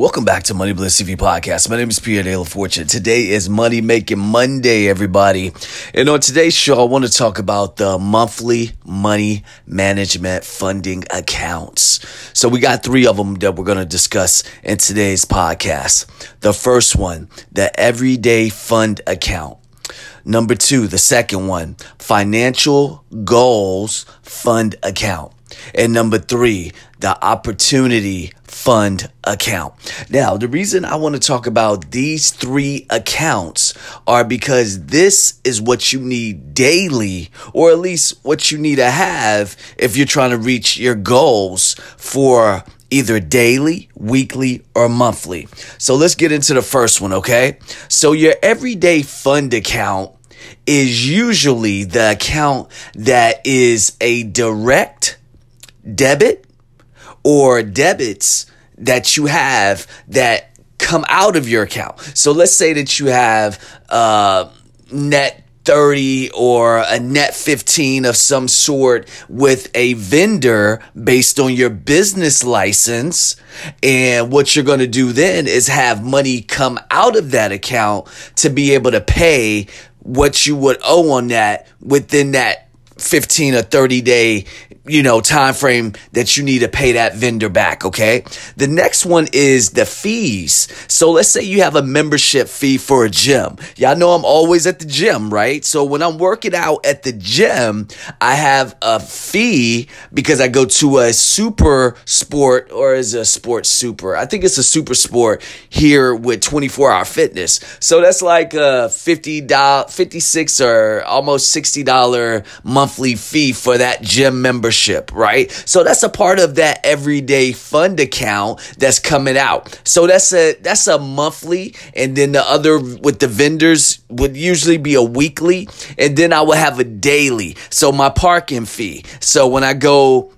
Welcome back to Money Bliss TV podcast. My name is Pierre De La Fortune. Today is Money Making Monday, everybody. And on today's show, I want to talk about the monthly money management funding accounts. So we got three of them that we're going to discuss in today's podcast. The first one, the everyday fund account. Number two, the second one, financial goals fund account. And number three, the opportunity fund account. Now, the reason I want to talk about these three accounts are because this is what you need daily, or at least what you need to have if you're trying to reach your goals for either daily, weekly, or monthly. So let's get into the first one, okay? So your everyday fund account is usually the account that is a direct debit or debits that you have that come out of your account. So let's say that you have uh, net 30 or a net 15 of some sort with a vendor based on your business license. And what you're going to do then is have money come out of that account to be able to pay what you would owe on that within that 15 or 30 day you know, time frame that you need to pay that vendor back, okay? The next one is the fees. So let's say you have a membership fee for a gym. Y'all know I'm always at the gym, right? So when I'm working out at the gym, I have a fee because I go to a super sport or is a sports super. I think it's a super sport here with 24 hour fitness. So that's like a $50, 56 or almost $60 monthly fee for that gym membership right? So that's a part of that everyday fund account that's coming out. So that's a that's a monthly and then the other with the vendors would usually be a weekly and then I would have a daily. So my parking fee. So when I go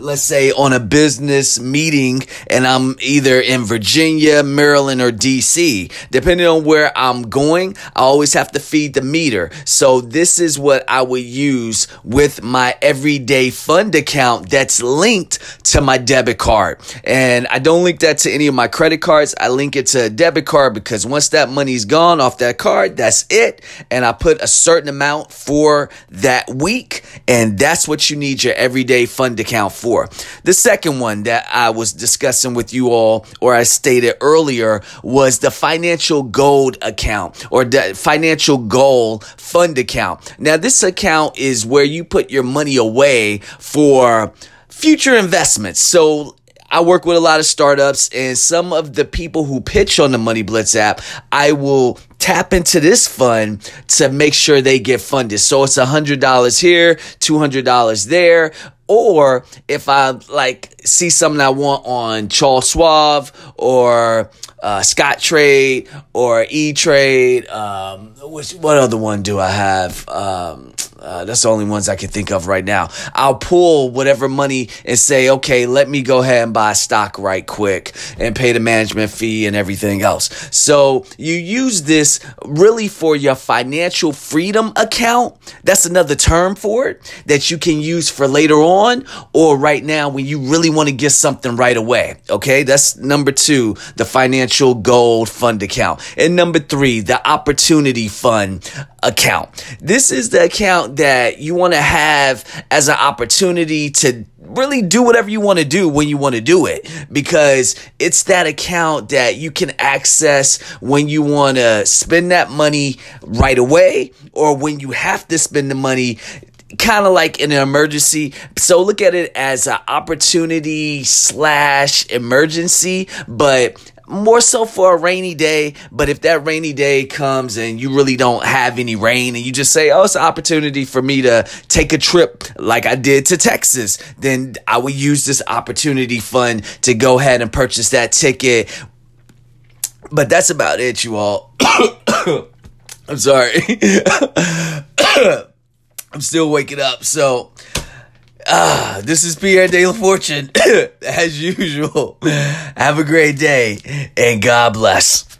let's say on a business meeting and I'm either in Virginia, Maryland, or DC. Depending on where I'm going, I always have to feed the meter. So this is what I would use with my everyday fund account that's linked to my debit card. And I don't link that to any of my credit cards. I link it to a debit card because once that money's gone off that card, that's it. And I put a certain amount for that week. And that's what you need your everyday fund account for for. The second one that I was discussing with you all, or I stated earlier, was the financial gold account or the financial goal fund account. Now, this account is where you put your money away for future investments. So I work with a lot of startups and some of the people who pitch on the Money Bliss app, I will tap into this fund to make sure they get funded. So it's $100 here, $200 there, or if I like see something I want on Charles Schwab or uh, Scottrade or E Trade, um, which what other one do I have? Um, uh, that's the only ones I can think of right now. I'll pull whatever money and say, okay, let me go ahead and buy stock right quick and pay the management fee and everything else. So you use this really for your financial freedom account. That's another term for it that you can use for later on or right now when you really want to get something right away. Okay. That's number two, the financial gold fund account. And number three, the opportunity fund account. This is the account that you want to have as an opportunity to really do whatever you want to do when you want to do it because it's that account that you can access when you want to spend that money right away or when you have to spend the money kind of like in an emergency. So look at it as an opportunity slash emergency, but more so for a rainy day. But if that rainy day comes and you really don't have any rain and you just say, oh, it's an opportunity for me to take a trip like I did to Texas, then I would use this opportunity fund to go ahead and purchase that ticket. But that's about it, you all. I'm sorry. I'm still waking up. So, Ah, this is Pierre De La Fortune, as usual. Have a great day, and God bless.